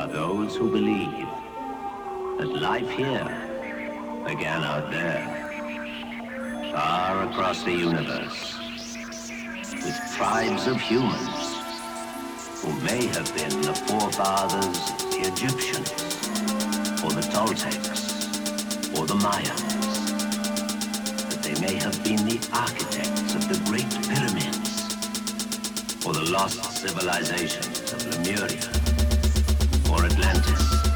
are those who believe that life here began out there, far across the universe, with tribes of humans who may have been the forefathers of the Egyptians, or the Toltecs, or the Mayans. That they may have been the architects of the Great Pyramids, or the lost civilizations of Lemuria, Atlantis.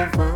careful.